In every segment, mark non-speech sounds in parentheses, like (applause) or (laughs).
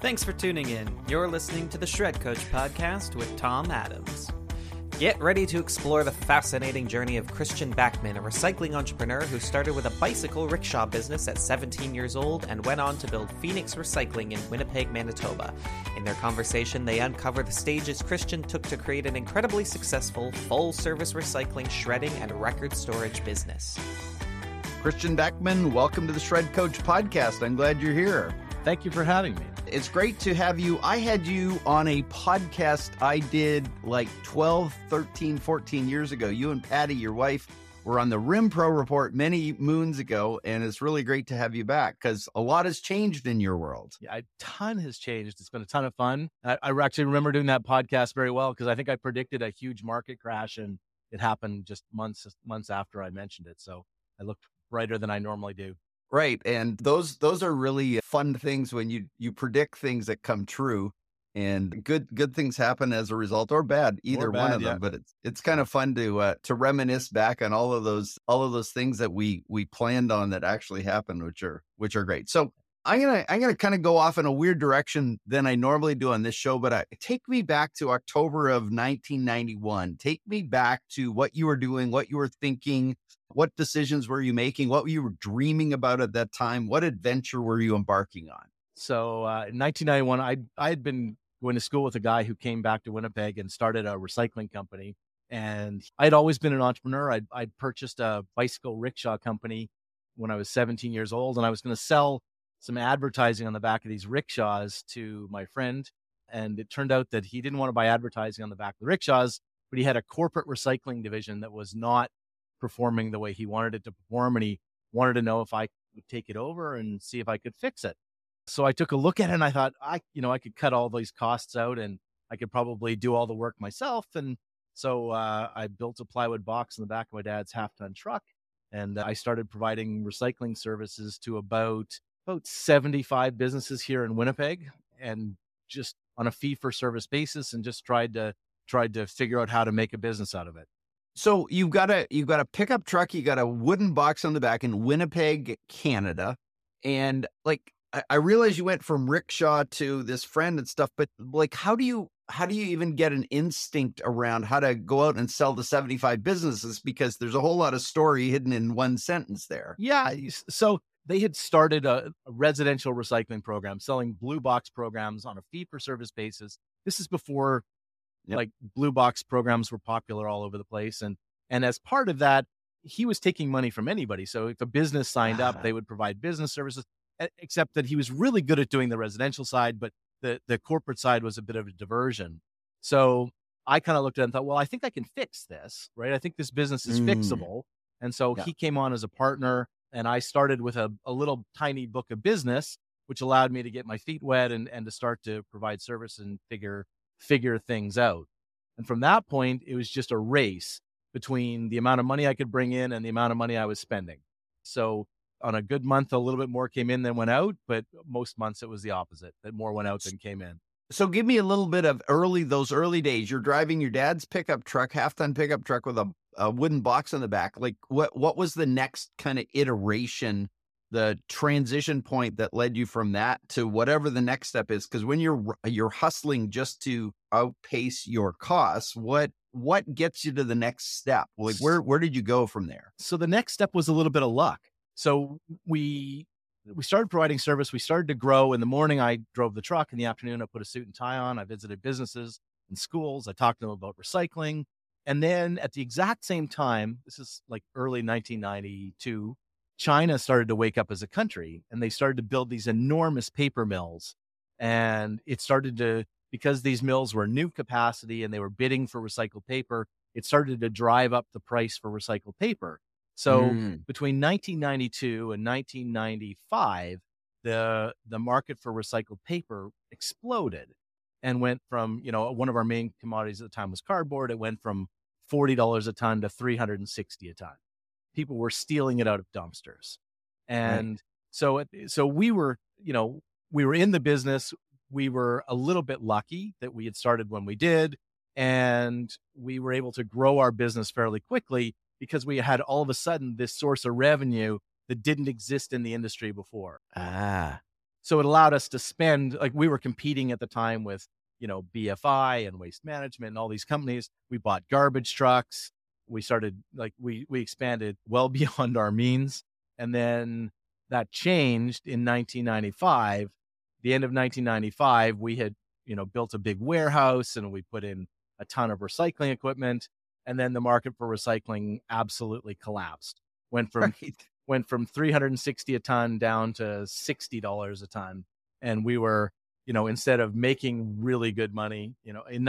Thanks for tuning in. You're listening to the Shred Coach podcast with Tom Adams. Get ready to explore the fascinating journey of Kristjan Backman, a recycling entrepreneur who started with a bicycle rickshaw business at 17 years old and went on to build Phoenix Recycling in Winnipeg, Manitoba. In their conversation, they uncover the stages Kristjan took to create an incredibly successful full service recycling, shredding, and record storage business. Kristjan Backman, welcome to the Shred Coach podcast. I'm glad you're here. Thank you for having me. It's great to have you. I had you on a podcast I did like 12, 13, 14 years ago. You and Patty, your wife, were on the Rim Pro report many moons ago, and it's really great to have you back because a lot has changed in your world. Yeah, a ton has changed. It's been a ton of fun. I, I actually remember doing that podcast very well because I think I predicted a huge market crash, and it happened just months months after I mentioned it. So I looked brighter than I normally do. Right. And those those are really fun things when you you predict things that come true and good good things happen as a result or bad either or bad, one of them yeah. but it's it's kind of fun to uh, to reminisce back on all of those all of those things that we we planned on that actually happened which are which are great so i'm gonna i'm gonna kind of go off in a weird direction than i normally do on this show but I, take me back to october of 1991 take me back to what you were doing what you were thinking what decisions were you making? What were you dreaming about at that time? What adventure were you embarking on? So, uh, in 1991, I I had been going to school with a guy who came back to Winnipeg and started a recycling company. And I'd always been an entrepreneur. I'd, I'd purchased a bicycle rickshaw company when I was 17 years old, and I was going to sell some advertising on the back of these rickshaws to my friend. And it turned out that he didn't want to buy advertising on the back of the rickshaws, but he had a corporate recycling division that was not performing the way he wanted it to perform. And he wanted to know if I would take it over and see if I could fix it. So I took a look at it and I thought, I, you know, I could cut all these costs out and I could probably do all the work myself. And so uh, I built a plywood box in the back of my dad's half ton truck. And I started providing recycling services to about about 75 businesses here in Winnipeg and just on a fee for service basis and just tried to tried to figure out how to make a business out of it. So you've got a you've got a pickup truck, you got a wooden box on the back in Winnipeg, Canada, and like I, I realize you went from rickshaw to this friend and stuff, but like how do you how do you even get an instinct around how to go out and sell the 75 businesses? Because there's a whole lot of story hidden in one sentence there. Yeah so they had started a, a residential recycling program selling blue box programs on a fee for service basis. This is before Yep. Like blue box programs were popular all over the place. And and as part of that, he was taking money from anybody. So if a business signed up, they would provide business services, except that he was really good at doing the residential side, but the, the corporate side was a bit of a diversion. So I kind of looked at it and thought, well, I think I can fix this, right? I think this business is mm. fixable. And so yeah. he came on as a partner, and I started with a, a little tiny book of business, which allowed me to get my feet wet and, and to start to provide service and figure figure things out. And from that point, it was just a race between the amount of money I could bring in and the amount of money I was spending. So on a good month, a little bit more came in than went out, but most months it was the opposite that more went out than came in. So give me a little bit of early, those early days. You're driving your dad's pickup truck, half ton pickup truck with a, a wooden box on the back. Like what, what was the next kind of iteration the transition point that led you from that to whatever the next step is because when you're you're hustling just to outpace your costs what what gets you to the next step? Like where where did you go from there? So the next step was a little bit of luck. So we we started providing service we started to grow. In the morning i drove the truck. In the afternoon i put a suit and tie on. I visited businesses and schools. I talked to them about recycling. And then at the exact same time this is like early 1992 China started to wake up as a country and they started to build these enormous paper mills. And it started to, because these mills were new capacity and they were bidding for recycled paper, it started to drive up the price for recycled paper. So mm. between 1992 and 1995, the the market for recycled paper exploded and went from, you know, one of our main commodities at the time was cardboard. It went from $40 a ton to 360 a ton people were stealing it out of dumpsters. And right. so, so we were, you know, we were in the business. We were a little bit lucky that we had started when we did. And we were able to grow our business fairly quickly because we had all of a sudden this source of revenue that didn't exist in the industry before. Ah. So it allowed us to spend like we were competing at the time with, you know, BFI and Waste Management and all these companies. We bought garbage trucks. We started like we we expanded well (laughs) beyond our means. And then that changed in 1995. The end of 1995, we had, you know, built a big warehouse and we put in a ton of recycling equipment and then the market for recycling absolutely collapsed. Went (laughs) from right. went from 360 a ton down to $60 a ton and we were, you know, instead of making really good money, you know, in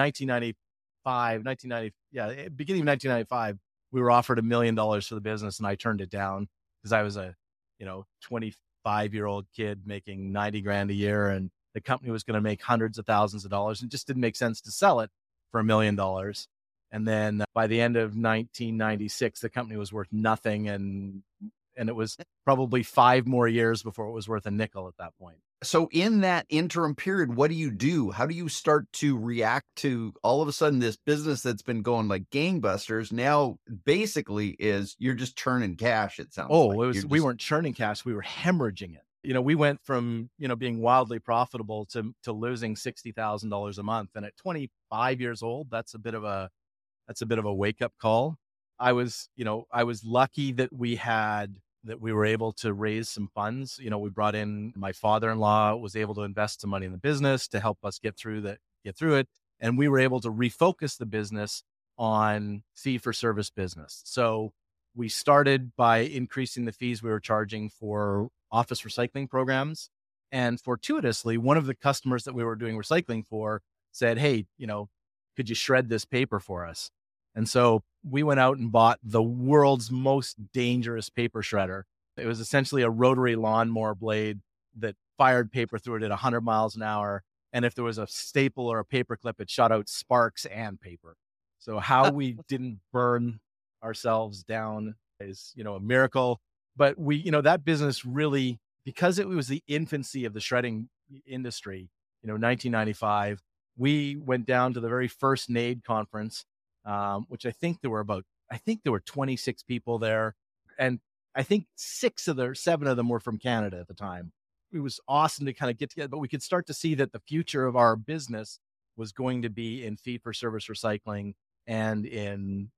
1995, 1990 yeah, eh, beginning of 1995, we were offered a million dollars for the business and I turned it down because I was a, you know, 25 year old kid making 90 grand a year and the company was going to make hundreds of thousands of dollars and just didn't make sense to sell it for a million dollars. And then by the end of 1996, the company was worth nothing. And, and it was probably five more years before it was worth a nickel at that point. So, in that interim period, what do you do? How do you start to react to all of a sudden this business that's been going like gangbusters now basically is you're just churning cash? It sounds oh, like. it was, just... we weren't churning cash, we were hemorrhaging it you know, we went from, you know, being wildly profitable to to losing $60,000 a month. And at 25 years old, that's a bit of a that's a bit of a wake up call. I was, you know, I was lucky that we had that we were able to raise some funds. You know, we brought in my father-in-law was able to invest some money in the business to help us get through that get through it and we were able to refocus the business on fee for service business. So we started by increasing the fees we were charging for office recycling programs. And fortuitously, one of the customers that we were doing recycling for said, Hey, you know, could you shred this paper for us? And so we went out and bought the world's most dangerous paper shredder. It was essentially a rotary lawnmower blade that fired paper through it at 100 miles an hour. And if there was a staple or a paper clip, it shot out sparks and paper. So how we (laughs) didn't burn ourselves down is, you know, a miracle but we you know that business really because it was the infancy of the shredding industry you know 1995 we went down to the very first NAID conference um, which i think there were about i think there were 26 people there and i think six of the seven of them were from canada at the time it was awesome to kind of get together but we could start to see that the future of our business was going to be in fee for service recycling and in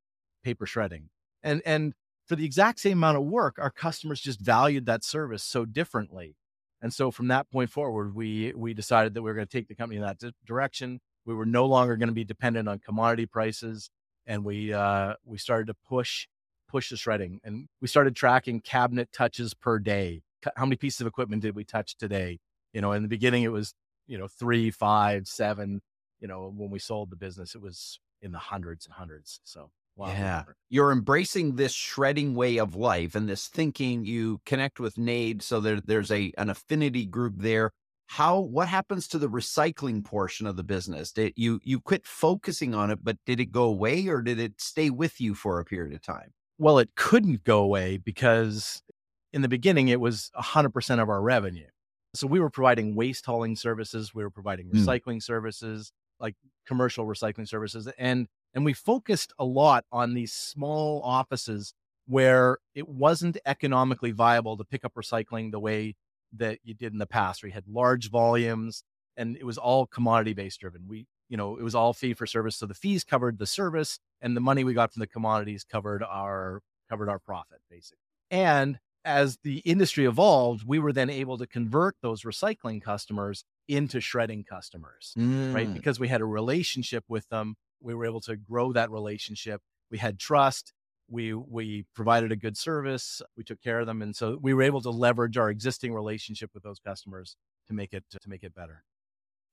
paper shredding and and for the exact same amount of work, our customers just valued that service so differently. And so from that point forward, we we decided that we were going to take the company in that di- direction. We were no longer going to be dependent on commodity prices, and we uh, we started to push push the shredding, and we started tracking cabinet touches per day. How many pieces of equipment did we touch today? You know, in the beginning, it was you know three, five, seven. You know, when we sold the business, it was in the hundreds and hundreds. So Wow. Yeah. You're embracing this shredding way of life and this thinking. You connect with NAID So there, there's a an affinity group there. How what happens to the recycling portion of the business? Did you you quit focusing on it, but did it go away or did it stay with you for a period of time? Well, it couldn't go away because in the beginning it was 100% of our revenue. So we were providing waste hauling services, we were providing hmm. recycling mm. services, like commercial recycling services and and we focused a lot on these small offices where it wasn't economically viable to pick up recycling the way that you did in the past, where you had large volumes and it was all commodity based driven. We, you know, it was all fee for service. So the fees covered the service and the money we got from the commodities covered our covered our profit basically. And as the industry evolved, we were then able to convert those recycling customers into shredding customers, mm. right? Because we had a relationship with them we were able to grow that relationship. We had trust. We we provided a good service. We took care of them, and so we were able to leverage our existing relationship with those customers to make it to make it better.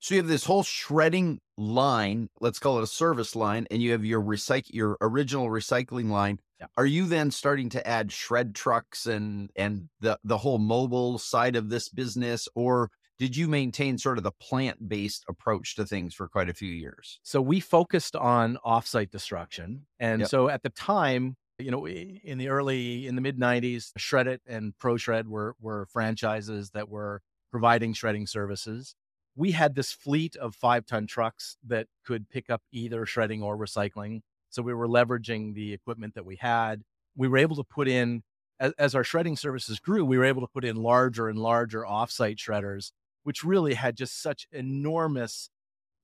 So you have this whole shredding line, let's call it a service line, and you have your recycle your original recycling line. Yeah. Are you then starting to add shred trucks and and the the whole mobile side of this business, or did you maintain sort of the plant based approach to things for quite a few years? So we focused on offsite destruction. And yep. so at the time, you know, in the early, in the mid 90s, Shred-it and ProShred were, were franchises that were providing shredding services. We had this fleet of five ton trucks that could pick up either shredding or recycling. So we were leveraging the equipment that we had. We were able to put in, as, as our shredding services grew, we were able to put in larger and larger offsite shredders which really had just such enormous,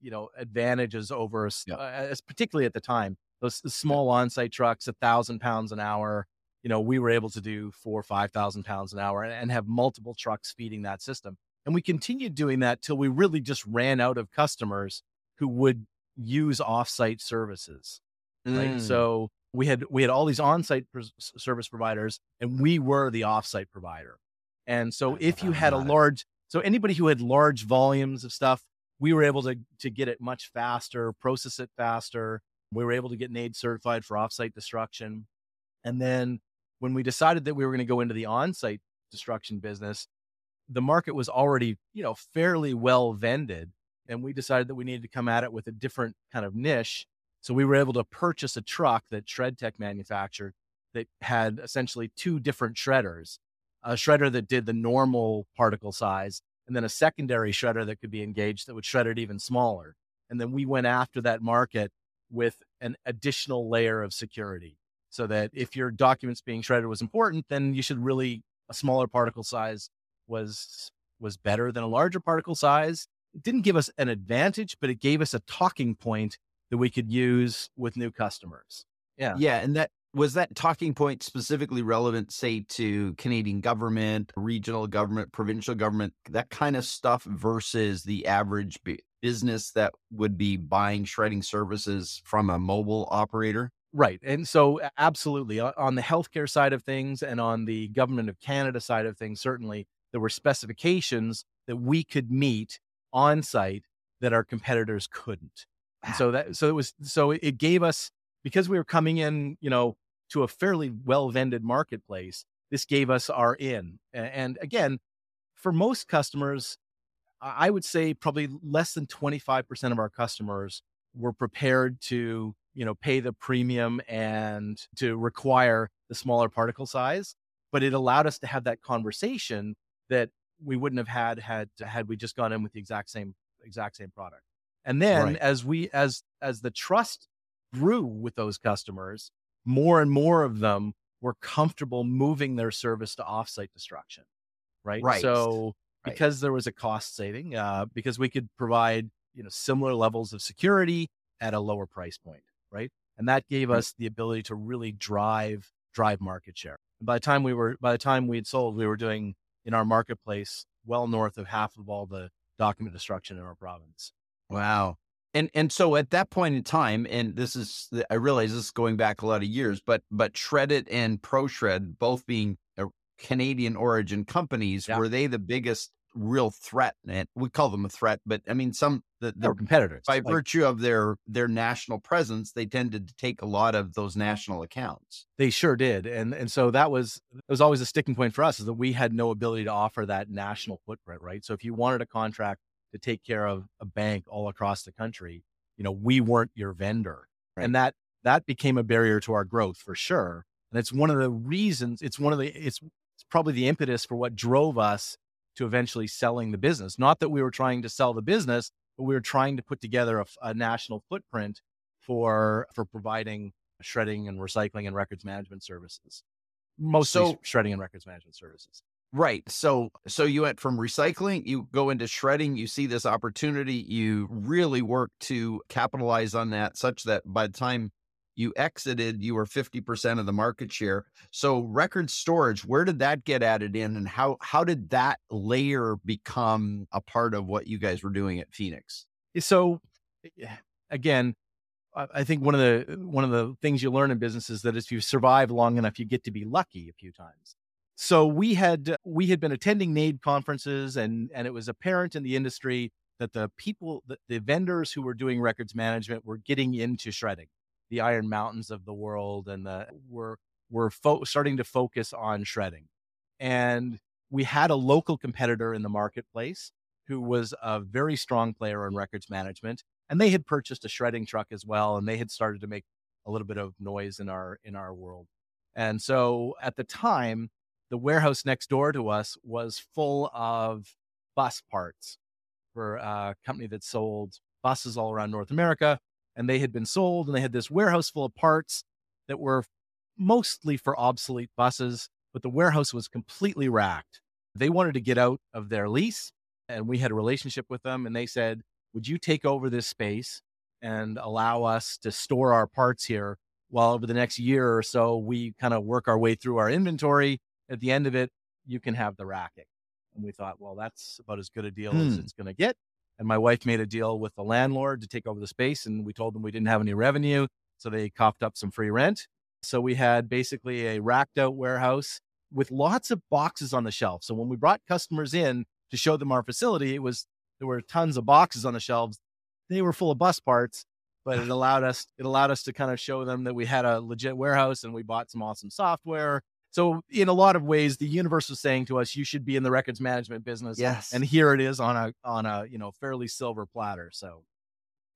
you know, advantages over us, yeah. uh, as particularly at the time. Those small on-site trucks, a thousand pounds an hour, you know, we were able to do four or five thousand pounds an hour and, and have multiple trucks feeding that system. And we continued doing that till we really just ran out of customers who would use offsite services. Right. Mm. So we had we had all these on-site service providers and we were the offsite provider. And so if you had a large so anybody who had large volumes of stuff, we were able to to get it much faster, process it faster. We were able to get NAID certified for offsite destruction. And then when we decided that we were going to go into the on-site destruction business, the market was already, you know, fairly well vended. And we decided that we needed to come at it with a different kind of niche. So we were able to purchase a truck that ShredTech manufactured that had essentially two different shredders a shredder that did the normal particle size, and then a secondary shredder that could be engaged that would shred it even smaller. And then we went after that market with an additional layer of security so that if your documents being shredded was important, then you should really a smaller particle size was was better than a larger particle size. It didn't give us an advantage, but it gave us a talking point that we could use with new customers. Yeah. Yeah. And that was that talking point specifically relevant, say, to Canadian government, regional government, provincial government, that kind of stuff versus the average business that would be buying shredding services from a mobile operator? Right. And so, absolutely, on the healthcare side of things and on the government of Canada side of things, certainly there were specifications that we could meet on site that our competitors couldn't. And ah. so that so it was so it gave us because we were coming in, you know, to a fairly well vended marketplace. This gave us our in. And again, for most customers, I would say probably less than 25% of our customers were prepared to, you know, pay the premium and to require the smaller particle size. But it allowed us to have that conversation that we wouldn't have had had had we just gone in with the exact same exact same product. And then right. as we as as the trust grew with those customers, more and more of them were comfortable moving their service to offsite destruction. Right. Right. So right. because there was a cost saving, uh, because we could provide, you know, similar levels of security at a lower price point. Right. And that gave right. us the ability to really drive drive market share. And by the time we were by the time we had sold, we were doing in our marketplace well north of half of all the document destruction in our province. Wow. And and so at that point in time, and this is I realize this is going back a lot of years, but but Shred-it and ProShred both being Canadian origin companies, yeah. were they the biggest real threat. And we call them a threat, but I mean, some the, their competitors by like, virtue of their their national presence, they tended to take a lot of those national accounts. They sure did, and and so that was it was always a sticking point for us is that we had no ability to offer that national footprint, right? So if you wanted a contract to take care of a bank all across the country, you know, we weren't your vendor, right. and that that became a barrier to our growth for sure. And it's one of the reasons. It's one of the it's it's probably the impetus for what drove us to eventually selling the business. Not that we were trying to sell the business, but we were trying to put together a, a national footprint for for providing shredding and recycling and records management services. Mostly so, shredding and records management services. Right. So so you went from recycling, you go into shredding, you see this opportunity, you really work to capitalize on that such that by the time you exited, you were 50% of the market share. So record storage, where did that get added in and how how did that layer become a part of what you guys were doing at Phoenix? Eh, so eh, again, I think one of the one of the things you learn in business is that if you survive long enough, you get to be lucky a few times. So we had we had been attending NAID conferences and and it was apparent in the industry that the people the, the vendors who were doing records management were getting into shredding the Iron Mountains of the world, and the we're we're fo- starting to focus on shredding. And we had a local competitor in the marketplace who was a very strong player in records management, and they had purchased a shredding truck as well, and they had started to make a little bit of noise in our in our world. And so at the time, the warehouse next door to us was full of bus parts for a company that sold buses all around North America and they had been sold and they had this warehouse full of parts that were mostly for obsolete buses, but the warehouse was completely racked. They wanted to get out of their lease and we had a relationship with them. And they said, Would you take over this space and allow us to store our parts here while over the next year or so we kind of work our way through our inventory? At the end of it, you can have the racking. And we thought, well, that's about as good a deal hmm. as it's going to get. And my wife made a deal with the landlord to take over the space, and we told them we didn't have any revenue. So they coughed up some free rent. So we had basically a racked out warehouse with lots of boxes on the shelf. So when we brought customers in to show them our facility, it was there were tons of boxes on the shelves. They were full of bus parts, but it (laughs) allowed us it allowed us to kind of show them that we had a legit warehouse and we bought some awesome software so in a lot of ways, the universe was saying to us, you should be in the records management business. Yes. And here it is on a on a, you know, fairly silver platter. So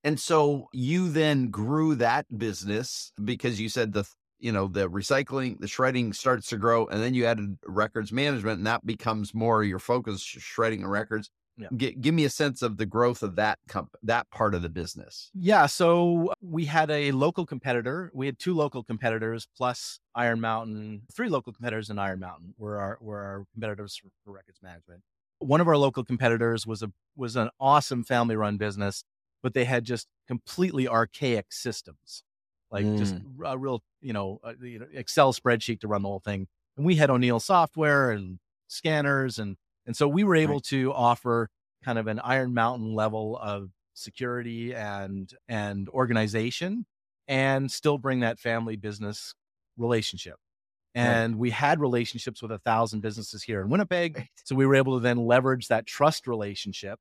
and so you then grew that business because you said the you know the recycling the shredding starts to grow and then you added records management and that becomes more your focus shredding records yeah. G- give me a sense of the growth of that comp- that part of the business. Yeah, so we had a local competitor. We had two local competitors plus Iron Mountain. Three local competitors in Iron Mountain were our were our competitors for, for records management. One of our local competitors was a was an awesome family run business, but they had just completely archaic systems, like mm. just a real you know, a, you know Excel spreadsheet to run the whole thing. And we had O'Neil software and scanners and and so we were able right. to offer kind of an Iron Mountain level of security and and organization and still bring that family business relationship. And right. we had relationships with a thousand businesses here in Winnipeg. Right. So we were able to then leverage that trust relationship.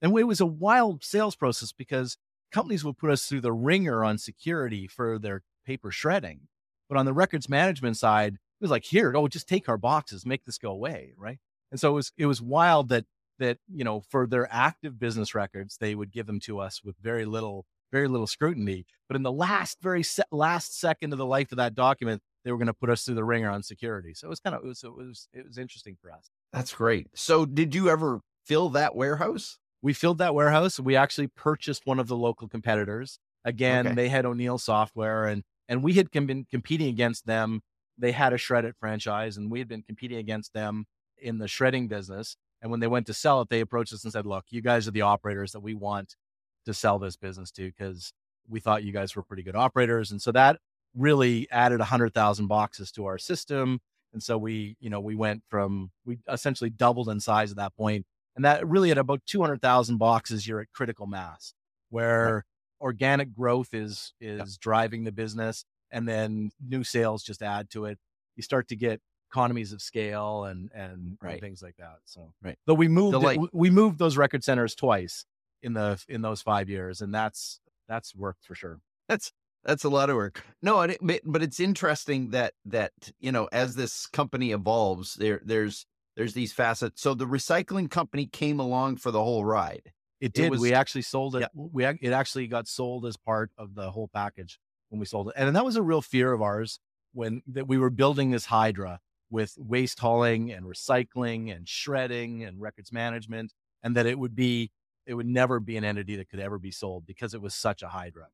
And it was a wild sales process because companies would put us through the ringer on security for their paper shredding. But on the records management side, it was like, here, oh, just take our boxes, make this go away. Right. And so it was it was wild that that you know for their active business records they would give them to us with very little very little scrutiny. But in the last very se- last second of the life of that document, they were going to put us through the ringer on security. So it was kind of it was it was it was interesting for us. That's great. So did you ever fill that warehouse? We filled that warehouse. We actually purchased one of the local competitors. Again, okay. they had O'Neil software and and we had been competing against them. They had a shred-it franchise and we had been competing against them in the shredding business. And when they went to sell it, they approached us and said, look, you guys are the operators that we want to sell this business to because we thought you guys were pretty good operators. And so that really added 100,000 boxes to our system. And so we, you know, we went from, we essentially doubled in size at that point. And that really at about 200,000 boxes, you're at critical mass where right. organic growth is, is yep. driving the business. And then new sales just add to it. You start to get economies of scale and and, right. and things like that. So right. Though we moved like, it, we moved those record centers twice in the in those five years, and that's that's worked for sure. That's that's a lot of work. No, it, but it's interesting that that you know as this company evolves, there there's there's these facets. So the recycling company came along for the whole ride. It did. It was, we actually sold it. Yeah. We it actually got sold as part of the whole package when we sold it, and that was a real fear of ours when that we were building this Hydra with waste hauling and recycling and shredding and records management, and that it would be it would never be an entity that could ever be sold because it was such a hydra.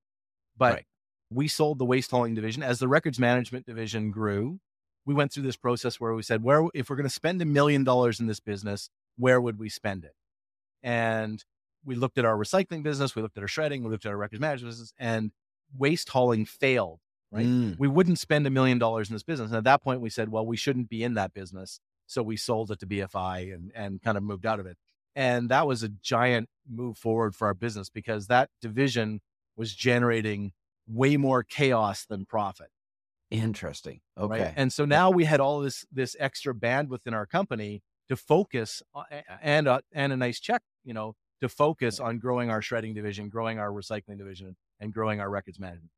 But right. we sold the waste hauling division as the records management division grew. We went through this process where we said, where if we're going to spend a million dollars in this business, where would we spend it? And we looked at our recycling business, we looked at our shredding, we looked at our records management business, and waste hauling failed right? Mm. We wouldn't spend a million dollars in this business. And at that point, we said, well, we shouldn't be in that business. So we sold it to BFI and, and kind of moved out of it. And that was a giant move forward for our business because that division was generating way more chaos than profit. Interesting. Okay. Right? And so now we had all this this extra bandwidth in our company to focus and a, and a nice check, you know, to focus on growing our shredding division, growing our recycling division, and growing our records management.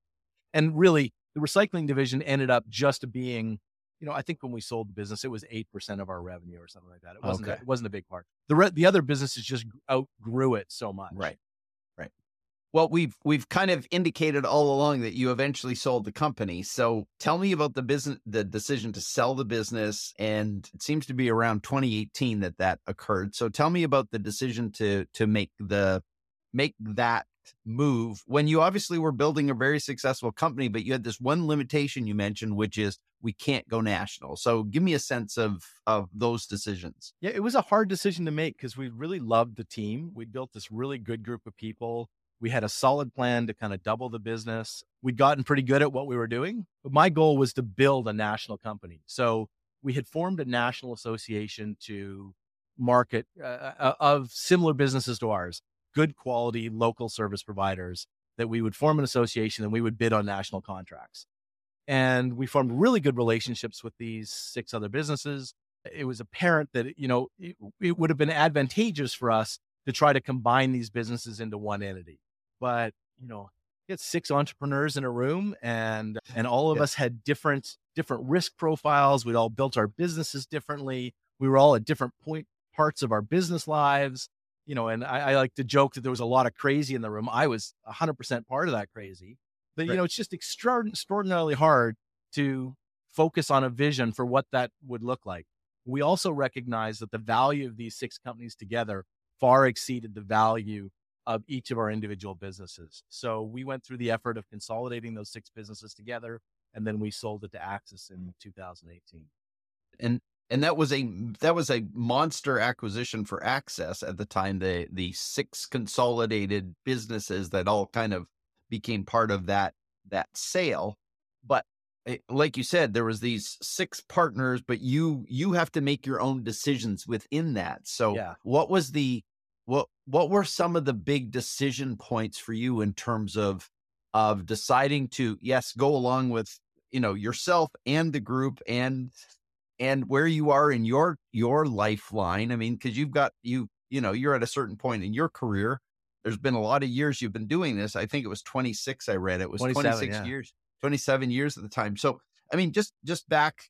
And really, the recycling division ended up just being, you know, I think when we sold the business, it was 8% of our revenue or something like that. It wasn't, okay. a, it wasn't a big part. The, re- the other businesses just outgrew it so much. Right. Right. Well, we've we've kind of indicated all along that you eventually sold the company. So tell me about the business, the decision to sell the business, and it seems to be around 2018 that that occurred. So tell me about the decision to to make the make that move when you obviously were building a very successful company, but you had this one limitation you mentioned, which is we can't go national. So give me a sense of of those decisions. Yeah, it was a hard decision to make because we really loved the team. We built this really good group of people. We had a solid plan to kind of double the business. We'd gotten pretty good at what we were doing, but my goal was to build a national company. So we had formed a national association to market uh, uh of similar businesses to ours, good quality local service providers that we would form an association and we would bid on national contracts. And we formed really good relationships with these six other businesses. It was apparent that, you know, it, it would have been advantageous for us to try to combine these businesses into one entity. But, you know, get six entrepreneurs in a room and and all of us had different different risk profiles. We'd all built our businesses differently. We were all at different point parts of our business lives you know, and I, I, like to joke that there was a lot of crazy in the room. I was 100% part of that crazy. But, right. you know, it's just extraordinarily hard to focus on a vision for what that would look like. We also recognize that the value of these six companies together far exceeded the value of each of our individual businesses. So we went through the effort of consolidating those six businesses together, and then we sold it to Access in 2018. And and that was a that was a monster acquisition for Access at the time. The the six consolidated businesses that all kind of became part of that that sale. But eh, like you said, there was these six partners, but you you have to make your own decisions within that. So yeah. what was the what what were some of the big decision points for you in terms of of deciding to yes go along with you know yourself and the group and and where you are in your your lifeline. I mean, because you've got you you know you're at a certain point in your career. There's been a lot of years you've been doing this. I think it was 26. I read it was 26 yeah. years, 27 years at the time. So I mean, just just back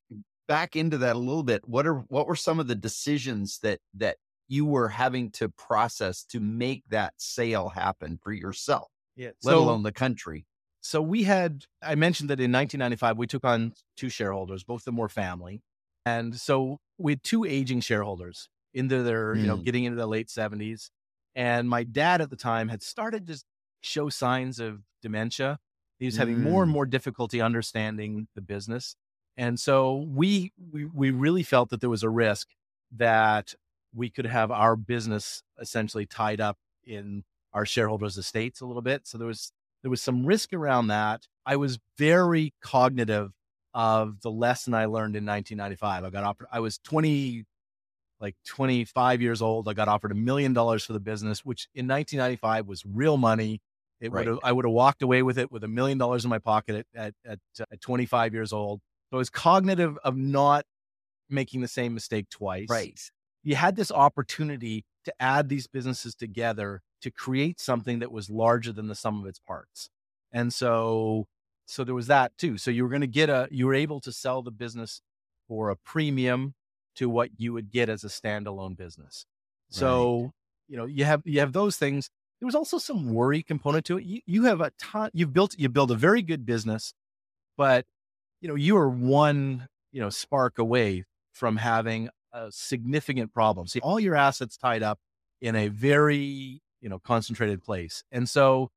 back into that a little bit. What are what were some of the decisions that that you were having to process to make that sale happen for yourself? Yeah, let so, alone the country. So we had I mentioned that in 1995 we took on two shareholders, both of them were family. And so we had two aging shareholders into their, mm. you know, mm. getting into the late 70s. And my dad at the time had started to show signs of dementia. He was having mm. more and mm. more difficulty understanding the business. And so we, we we really felt that there was a risk that we could have our business essentially tied up in our shareholders' estates a little bit. So there was there was some risk around that. I was very cognitive of the lesson I learned in 1995. I got offered, I was 20, like 25 years old. I got offered a million dollars for the business, which in 1995 was real money. It right. would I would have walked away with it with a million dollars in my pocket at, at, at, at 25 years old. So I was cognitive of not making the same mistake twice. Right. You had this opportunity to add these businesses together to create something that was larger than the sum of its parts. And so so there was that too. So you were going to get a, you were able to sell the business for a premium to what you would get as a standalone business. So, right. you know, you have, you have those things. There was also some worry component to it. You, you have a ton, you've built, you build a very good business, but you know, you are one, you know, spark away from having a significant problem. See, all your assets tied up in a very, you know, concentrated place. And so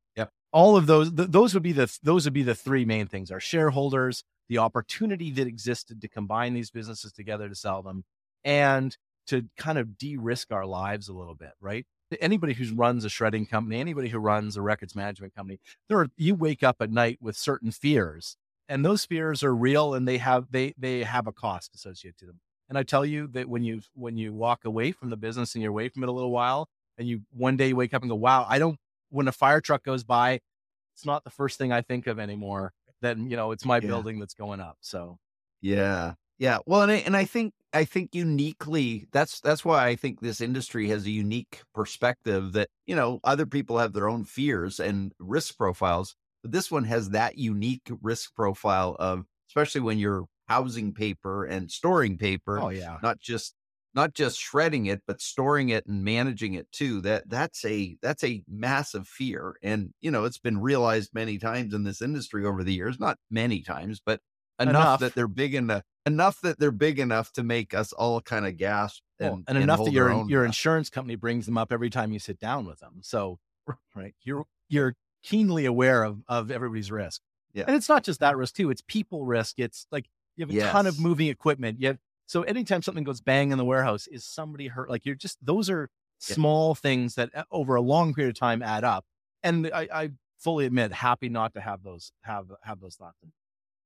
all of those th- those would be the those would be the three main things our shareholders the opportunity that existed to combine these businesses together to sell them and to kind of de-risk our lives a little bit right? Anybody who runs a shredding company anybody who runs a records management company there are you wake up at night with certain fears and those fears are real and they have they they have a cost associated to them. And i tell you that when you when you walk away from the business and you're away from it a little while and you one day you wake up and go wow i don't when a fire truck goes by, it's not the first thing I think of anymore. Then you know, it's my yeah. building that's going up. So, yeah, yeah. Well, and I, and I think I think uniquely that's that's why I think this industry has a unique perspective that you know other people have their own fears and risk profiles, but this one has that unique risk profile of especially when you're housing paper and storing paper. Oh yeah, not just not just shredding it but storing it and managing it too that that's a that's a massive fear and you know it's been realized many times in this industry over the years not many times but enough, enough. that they're big enough enough that they're big enough to make us all kind of gasp and, well, and, and enough that your your insurance company brings them up every time you sit down with them so right you're you're keenly aware of of everybody's risk yeah and it's not just that risk too it's people risk it's like You have a yes. ton of moving equipment. You have so anytime something goes bang in the warehouse, is somebody hurt? Like you're just those are small yeah. things that uh, over a long period of time add up. And I, I fully admit, happy not to have those have have those thoughts.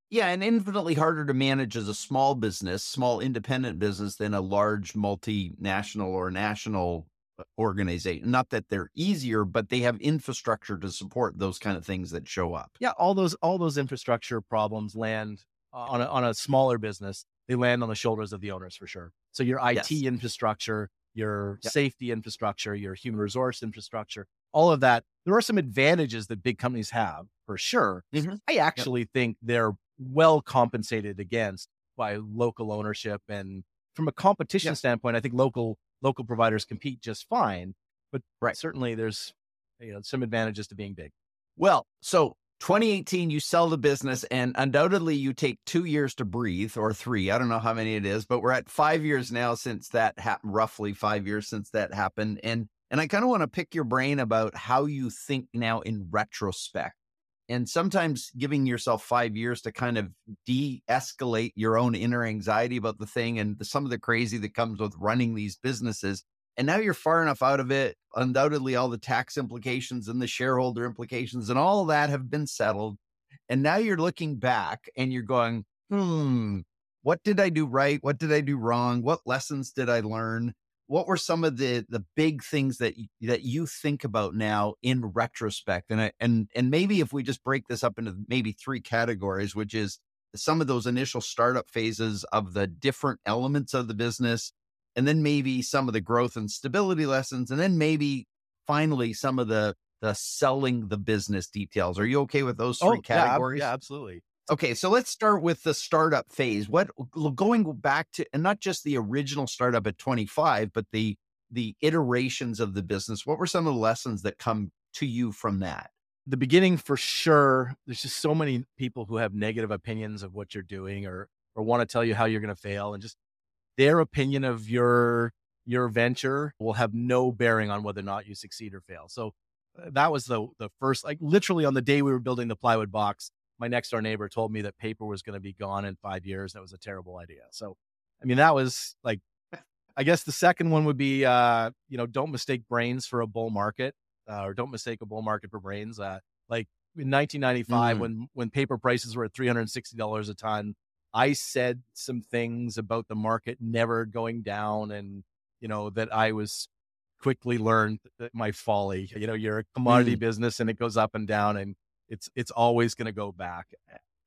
Yeah, and infinitely harder to manage as a small business, small independent business than a large multinational or national uh, organization. Not that they're easier, but they have infrastructure to support those kind of things that show up. Yeah, all those all those infrastructure problems land on a, on a smaller business. They land on the shoulders of the owners for sure. So your IT yes. infrastructure, your yep. safety infrastructure, your human resource infrastructure, all of that. There are some advantages that big companies have for sure. Mm-hmm. I actually yep. think they're well compensated against by local ownership and from a competition standpoint, I think local local providers compete just fine. But right. certainly there's you know some advantages to being big. Well, so 2018 you sell the business and undoubtedly you take two years to breathe or three i don't know how many it is but we're at five years now since that happened roughly five years since that happened and and i kind of want to pick your brain about how you think now in retrospect and sometimes giving yourself five years to kind of de-escalate your own inner anxiety about the thing and the, some of the crazy that comes with running these businesses and now you're far enough out of it. Undoubtedly, all the tax implications and the shareholder implications and all that have been settled. And now you're looking back and you're going, hmm, what did I do right? What did I do wrong? What lessons did I learn? What were some of the the big things that that you think about now in retrospect? And I, and and maybe if we just break this up into maybe three categories, which is some of those initial startup phases of the different elements of the business, and then maybe some of the growth and stability lessons, and then maybe finally some of the the selling the business details. Are you okay with those three oh, categories? Yeah, yeah, absolutely. Okay, so let's start with the startup phase. What going back to and not just the original startup at 25, but the the iterations of the business. What were some of the lessons that come to you from that? The beginning for sure, there's just so many people who have negative opinions of what you're doing or or want to tell you how you're going to fail and just their opinion of your your venture will have no bearing on whether or not you succeed or fail. So uh, that was the the first like literally on the day we were building the plywood box, my next door neighbor told me that paper was going to be gone in 5 years. That was a terrible idea. So I mean that was like I guess the second one would be uh you know don't mistake brains for a bull market uh, or don't mistake a bull market for brains. Uh like in 1995 mm. when when paper prices were at $360 a ton I said some things about the market never going down and, you know, that I was quickly learned my folly. You know, you're a commodity mm. business and it goes up and down and it's it's always going to go back.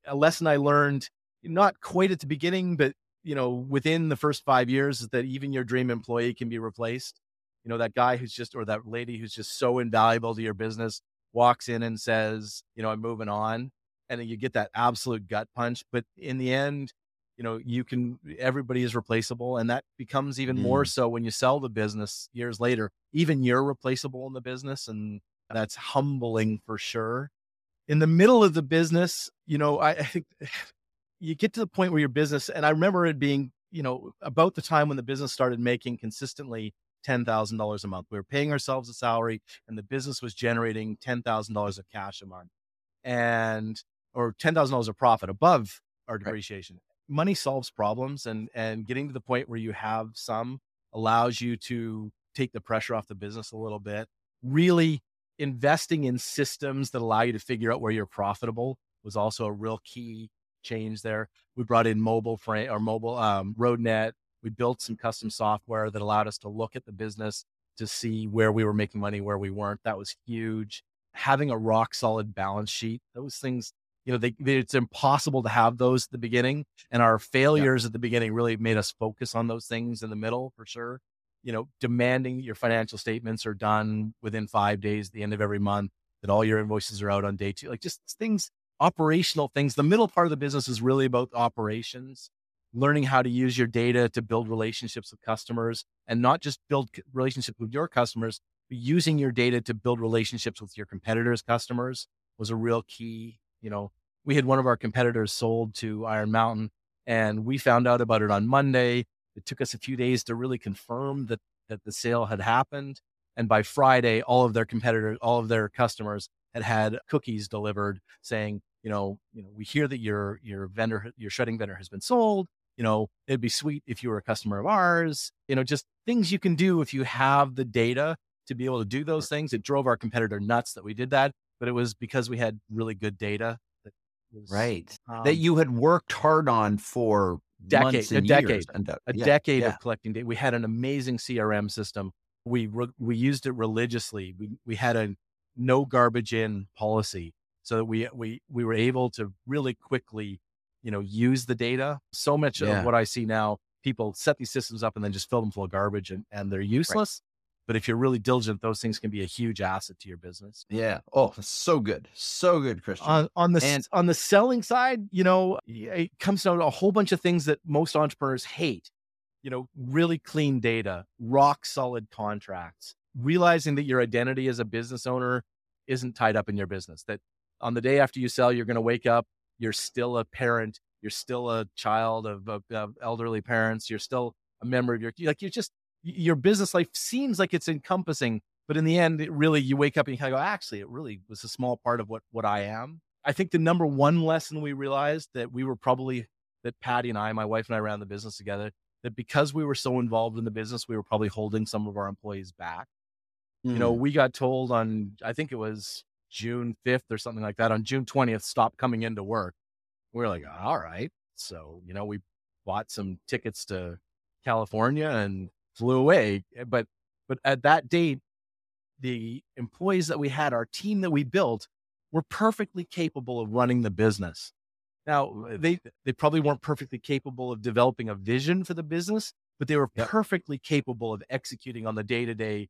A lesson I learned not quite at the beginning, but you know, within the first 5 years is that even your dream employee can be replaced. You know, that guy who's just or that lady who's just so invaluable to your business walks in and says, you know, I'm moving on and you get that absolute gut punch. But in the end, you know, you can, everybody is replaceable. And that becomes even mm. more so when you sell the business years later. Even you're replaceable in the business. And that's humbling for sure. In the middle of the business, you know, I, I think (sighs) you get to the point where your business, and I remember it being, you know, about the time when the business started making consistently $10,000 a month. We were paying ourselves a salary and the business was generating $10,000 of cash a month. And or ten thousand dollars of profit above our depreciation. Right. Money solves problems, and and getting to the point where you have some allows you to take the pressure off the business a little bit. Really investing in systems that allow you to figure out where you're profitable was also a real key change there. We brought in MobileFrame or mobile um, RoadNet. We built some custom software that allowed us to look at the business to see where we were making money, where we weren't. That was huge. Having a rock solid balance sheet, those things you know, they, they, it's impossible to have those at the beginning. And our failures yeah. at the beginning really made us focus on those things in the middle for sure. You know, demanding your financial statements are done within five days, the end of every month, that all your invoices are out on day two, like just things, operational things. The middle part of the business is really about operations, learning how to use your data to build relationships with customers and not just build relationships with your customers, but using your data to build relationships with your competitors' customers was a real key you know, we had one of our competitors sold to Iron Mountain and we found out about it on Monday. It took us a few days to really confirm that that the sale had happened. And by Friday, all of their competitors, all of their customers had had cookies delivered saying, you know, you know, we hear that your your vendor your shredding vendor has been sold. You know, it'd be sweet if you were a customer of ours. You know, just things you can do if you have the data to be able to do those things. It drove our competitor nuts that we did that, but it was because we had really good data. That was, right. Um, that you had worked hard on for decade, a decade, and, uh, a yeah, decade yeah. of collecting data. We had an amazing CRM system. We re- we used it religiously. We we had a no garbage in policy so that we we we were able to really quickly you know use the data so much yeah. of what i see now people set these systems up and then just fill them full of garbage and, and they're useless. But if you're really diligent those things can be a huge asset to your business. Yeah. Oh so good. So good Kristjan. On, on the and- on the selling side you know it comes down to a whole bunch of things that most entrepreneurs hate you know really clean data rock solid contracts realizing that your identity as a business owner isn't tied up in your business that on the day after you sell, you're going to wake up, you're still a parent, you're still a child of, of, of elderly parents, you're still a member of your, like, you're just, your business life seems like it's encompassing, but in the end, it really, you wake up and you kind of go, actually, it really was a small part of what, what I am. I think the number one lesson we realized that we were probably, that Patty and I, my wife and I ran the business together, that because we were so involved in the business, we were probably holding some of our employees back. Mm. You know, mm. we got told on, I think it was June 5th or something like that. On June 20th, stop coming into work. We are like, all right. So, you know, we bought some tickets to California and flew away. Eh, but, but at that date, the employees that we had, our team that we built, were perfectly capable of running the business. Now, they, they probably weren't perfectly capable of developing a vision for the business, but they were yep. perfectly capable of executing on the day to day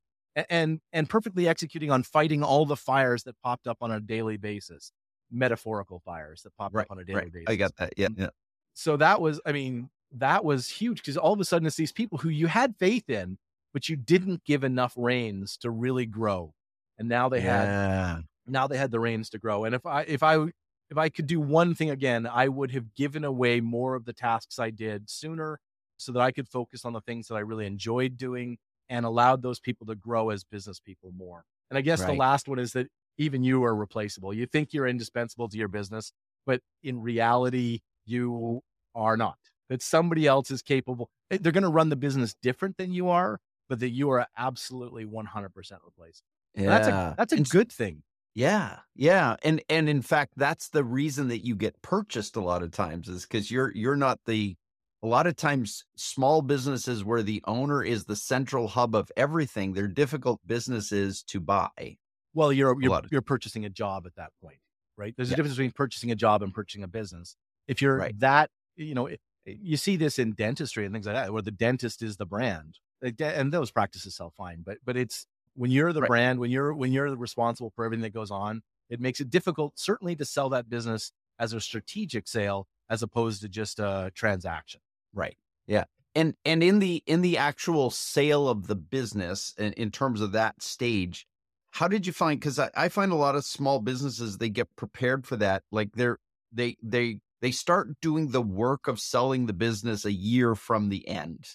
and and perfectly executing on fighting all the fires that popped up on a daily basis metaphorical fires that popped right, up on a daily right. basis i got that yeah yeah so that was i mean that was huge because all of a sudden it's these people who you had faith in but you didn't give enough reins to really grow and now they yeah. had now they had the reins to grow and if i if i if i could do one thing again i would have given away more of the tasks i did sooner so that i could focus on the things that i really enjoyed doing and allowed those people to grow as business people more. And I guess right. the last one is that even you are replaceable. You think you're indispensable to your business, but in reality, you are not. That somebody else is capable. Eh, they're going to run the business different than you are, but that you are absolutely 100% replaceable. Yeah. That's a, that's a good thing. Yeah. Yeah. And and in fact, that's the reason that you get purchased a lot of times is because you're you're not the a lot of times small businesses where the owner is the central hub of everything they're difficult businesses to buy well you're you're, you're purchasing a job at that point right there's a difference between purchasing a job and purchasing a business if you're right. that you know Eh, you see this in dentistry and things like that where the dentist is the brand and those practices sell fine but but it's when you're the right. brand when you're when you're responsible for everything that goes on it makes it difficult certainly to sell that business as a strategic sale as opposed to just a transaction Right. Yeah. And and in the in the actual sale of the business in, in terms of that stage, how did you find because I, I find a lot of small businesses they get prepared for that. Like they're they they they start doing the work of selling the business a year from the end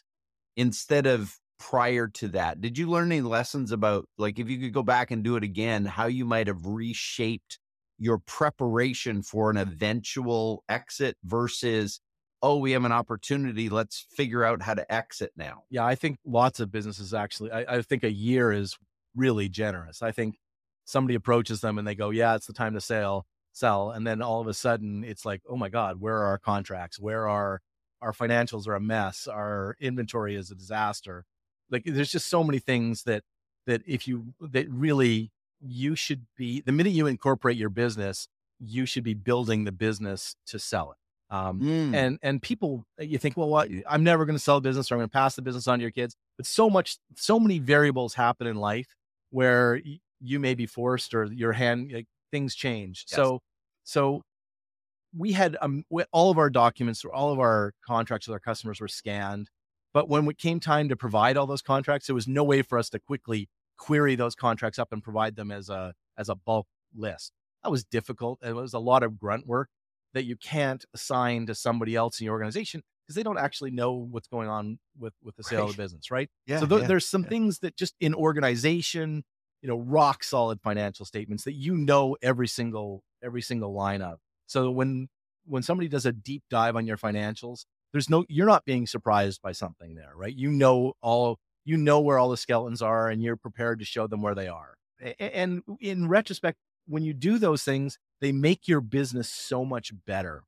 instead of prior to that. Did you learn any lessons about like if you could go back and do it again, how you might have reshaped your preparation for an eventual exit versus oh, we have an opportunity. Let's figure out how to exit now. Yeah, I think lots of businesses actually, I, I, think a year is really generous. I think somebody approaches them and they go, yeah, it's the time to sell, sell. And then all of a sudden it's like, oh my God, where are our contracts? Where are our financials are a mess. Our inventory is a disaster. Like there's just so many things that, that if you, that really you should be, the minute you incorporate your business, you should be building the business to sell it. Um, mm. and, and people, uh, you think, well, what, I'm never going to sell a business or I'm going to pass the business on to your kids. But so much, so many variables happen in life where you may be forced or your hand, like, things change. Yes. So, so we had um, all of our documents or all of our contracts with our customers were scanned. But when it came time to provide all those contracts, there was no way for us to quickly query those contracts up and provide them as a as a bulk list. That was difficult. It was a lot of grunt work that you can't assign to somebody else in your organization because they don't actually know what's going on with with the sale right. of the business, right? Yeah. So th- yeah, there's some yeah. things that just in organization, you know, rock solid financial statements that you know every single every single line of. So when when somebody does a deep dive on your financials, there's no you're not being surprised by something there, right? You know all you know where all the skeletons are and you're prepared to show them where they are. And in retrospect, when you do those things, they make your business so much better,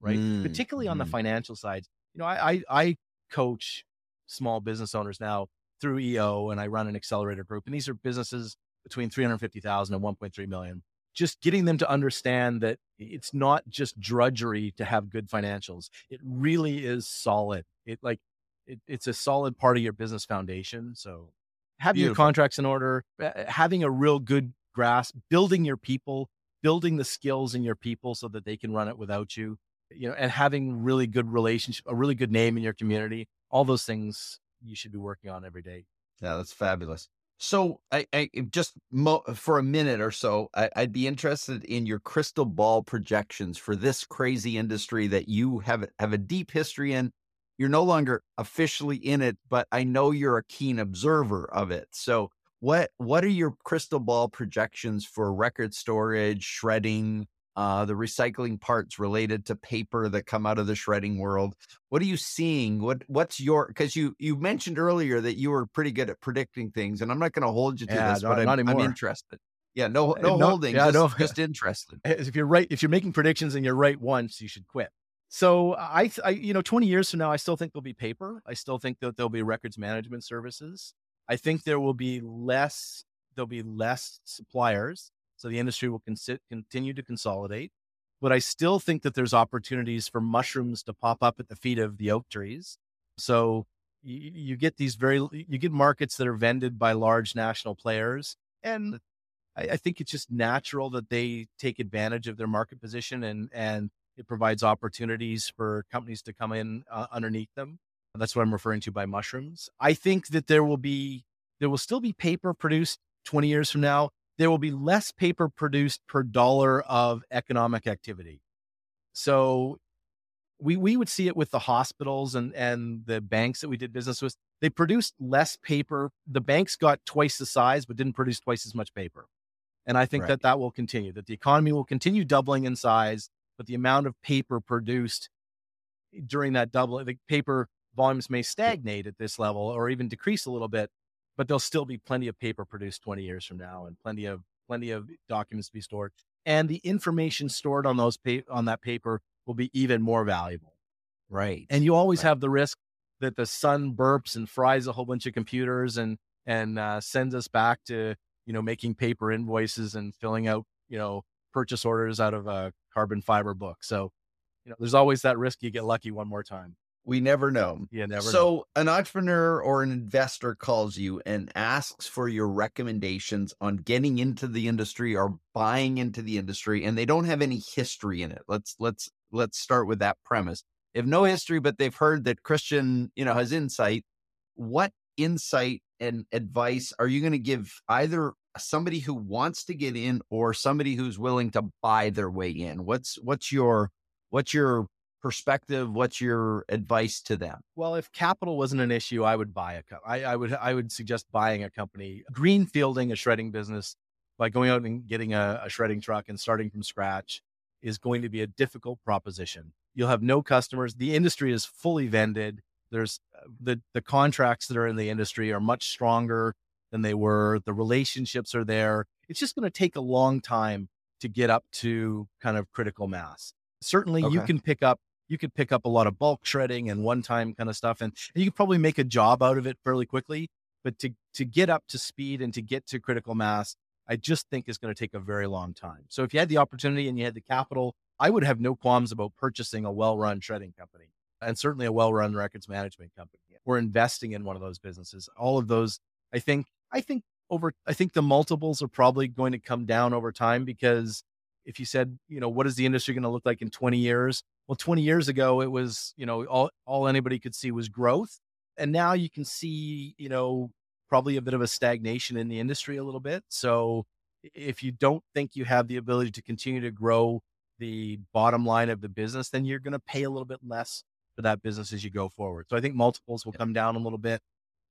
right? Mm, Particularly on the mm. financial side. You know, I, I, I coach small business owners now through EO and I run an accelerator group. And these are businesses between 350,000 and 1.3 million. Just getting them to understand that it's not just drudgery to have good financials. It really is solid. It like it, it's a solid part of your business foundation. So having Beautiful. your contracts in order, uh, uh, having a real good grasp, building your people, building the skills in your people so that they can run it without you, you know, and having really good relationship, a really good name in your community. All those things you should be working on every day. Yeah, that's fabulous. So, I, I just mo- for a minute or so, I, I'd be interested in your crystal ball projections for this crazy industry that you have have a deep history in. You're no longer officially in it, but I know you're a keen observer of it. So, what what are your crystal ball projections for record storage, shredding, uh, the recycling parts related to paper that come out of the shredding world. What are you seeing? What what's your because you you mentioned earlier that you were pretty good at predicting things, and I'm not going to hold you to yeah, this, but I'm, I'm, interested. Yeah, no uh, no, no holding, yeah, just, no. just interested. (laughs) If you're right, if you're making predictions and you're right once, you should quit. So I, I, you know, 20 years from now, I still think there'll be paper. I still think that there'll be records management services. I think there will be less. There'll be less suppliers so the industry will con- continue to consolidate. But I still think that there's opportunities for mushrooms to pop up at the feet of the oak trees. So you, you get these very, you get markets that are vended by large national players. And I, I think it's just natural that they take advantage of their market position and, and it provides opportunities for companies to come in uh, underneath them. That's what I'm referring to by mushrooms. I think that there will be, there will still be paper produced 20 years from now there will be less paper produced per dollar of economic activity. So we we would see it with the hospitals and and the banks that we did business with. They produced less paper. The banks got twice the size, but didn't produce twice as much paper. And I think right. that that will continue. That the economy will continue doubling in size, but the amount of paper produced during that double, the paper volumes may stagnate at this level or even decrease a little bit but there'll still be plenty of paper produced 20 years from now and plenty of plenty of documents to be stored and the information stored on those pa- on that paper will be even more valuable. Right and you always right. have the risk that the sun burps and fries a whole bunch of computers and and uh, sends us back to you know making paper invoices and filling out you know purchase orders out of a carbon fiber book so you know there's always that risk you get lucky one more time we never know. Yeah, never. So, know. an entrepreneur or an investor calls you and asks for your recommendations on getting into the industry or buying into the industry, and they don't have any history in it. Let's let's let's start with that premise. Have no history, but they've heard that Kristjan, you know, has insight. What insight and advice are you going to give either somebody who wants to get in or somebody who's willing to buy their way in? What's what's your what's your perspective what's your advice to them? Well if capital wasn't an issue i would buy a co- I, I would i would suggest buying a company greenfielding a shredding business by going out and getting a, a shredding truck and starting from scratch is going to be a difficult proposition. You'll have no customers. The industry is fully vended. There's uh, the the contracts that are in the industry are much stronger than they were. The relationships are there. It's just going to take a long time to get up to kind of critical mass. Certainly okay. you can pick up you could pick up a lot of bulk shredding and one time kind of stuff and, and you could probably make a job out of it fairly quickly but to to get up to speed and to get to critical mass i just think is going to take a very long time. So if you had the opportunity and you had the capital i would have no qualms about purchasing a well-run shredding company and certainly a well-run records management company or investing in one of those businesses. All of those i think i think over i think the multiples are probably going to come down over time because if you said you know what is the industry going to look like in 20 years well, 20 years ago, it was, you know, all, all anybody could see was growth. And now you can see, you know, probably a bit of a stagnation in the industry a little bit. So if you don't think you have the ability to continue to grow the bottom line of the business, then you're going to pay a little bit less for that business as you go forward. So I think multiples will come down a little bit.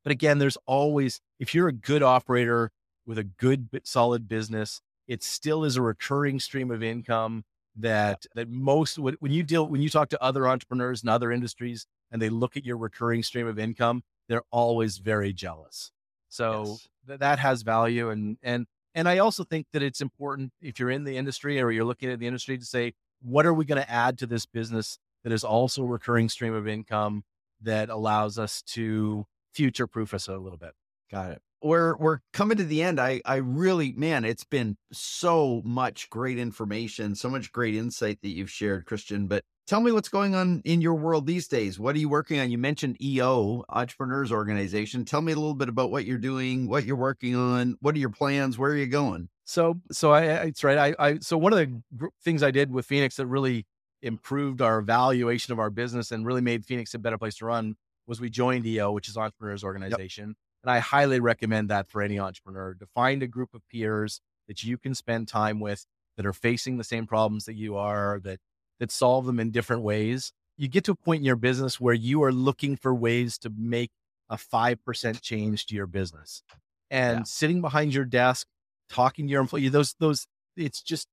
But again, there's always, if you're a good operator with a good, solid business. It still is a recurring stream of income that that most when you deal when you talk to other entrepreneurs in other industries and they look at your recurring stream of income, they're always very jealous. So yes. th- that has value, and and and I also think that it's important if you're in the industry or you're looking at the industry to say, what are we going to add to this business that is also a recurring stream of income that allows us to future proof us a little bit. Got it. We're we're coming to the end. I I really man, it's been so much great information, so much great insight that you've shared, Kristjan. But tell me what's going on in your world these days. What are you working on? You mentioned EO, Entrepreneurs Organization. Tell me a little bit about what you're doing, what you're working on, what are your plans, where are you going? So so I it's right. I I so one of the things I did with Phoenix that really improved our valuation of our business and really made Phoenix a better place to run was we joined EO, which is Entrepreneurs Organization. Yep. And I highly recommend that for any entrepreneur to find a group of peers that you can spend time with that are facing the same problems that you are, that that solve them in different ways. You get to a point in your business where you are looking for ways to make a 5% change to your business. And yeah. sitting behind your desk, talking to your employee, those those it's just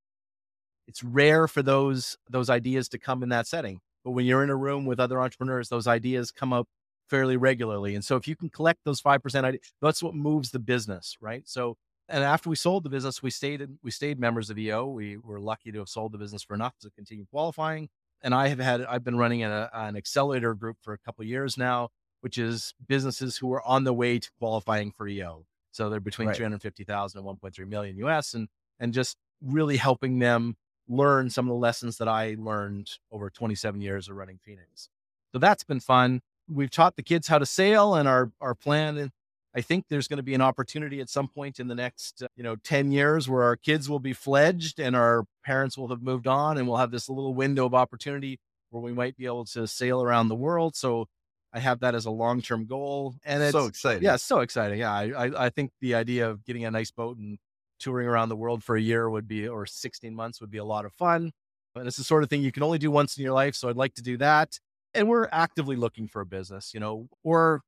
it's rare for those those ideas to come in that setting. But when you're in a room with other entrepreneurs, those ideas come up fairly regularly. And so if you can collect those 5% that's what moves the business, right? So and after we sold the business, we stayed we stayed members of EO. We were lucky to have sold the business for enough to continue qualifying. And I have had I've been running a, an accelerator group for a couple years now, which is businesses who are on the way to qualifying for EO. So they're between right. 350,000 and 1.3 million US and and just really helping them learn some of the lessons that I learned over 27 years of running Phoenix. So that's been fun. We've taught the kids how to sail, and our our plan. and I think there's going to be an opportunity at some point in the next, uh, you know, 10 years where our kids will be fledged and our parents will have moved on, and we'll have this little window of opportunity where we might be able to sail around the world. So I have that as a long term goal, and it's so exciting. Yeah, so exciting. Yeah, I, I I think the idea of getting a nice boat and touring around the world for a year would be, or 16 months would be a lot of fun. And it's the sort of thing you can only do once in your life. So I'd like to do that. And we're actively looking for a business, you know, or,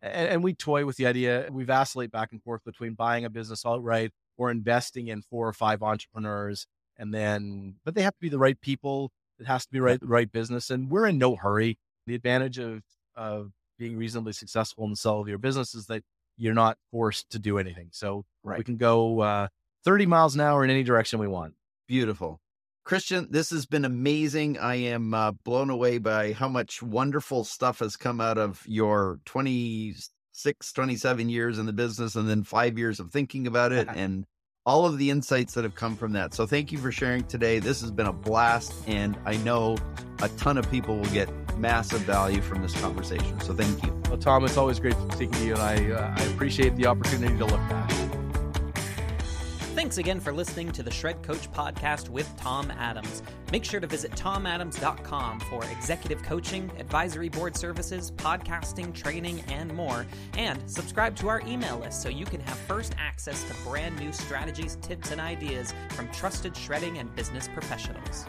and, and we toy with the idea, we vacillate back and forth between buying a business outright or investing in four or five entrepreneurs. And then, but they have to be the right people. It has to be right, right business. And we're in no hurry. The advantage of, of being reasonably successful in the sale of your business is that you're not forced to do anything. So right. we can go uh, 30 miles an hour in any direction we want. Beautiful. Kristjan, this has been amazing. I am uh, blown away by how much wonderful stuff has come out of your 26, 27 years in the business and then five years of thinking about it (laughs) and all of the insights that have come from that. So thank you for sharing today. This has been a blast. And I know a ton of people will get massive value from this conversation. So thank you. Well, Tom, it's always great speaking to you. And I, uh, I appreciate the opportunity to look back. Thanks again for listening to the Shred Coach podcast with Tom Adams. Make sure to visit tomadams.com for executive coaching, advisory board services, podcasting, training, and more. And subscribe to our email list so you can have first access to brand new strategies, tips, and ideas from trusted shredding and business professionals.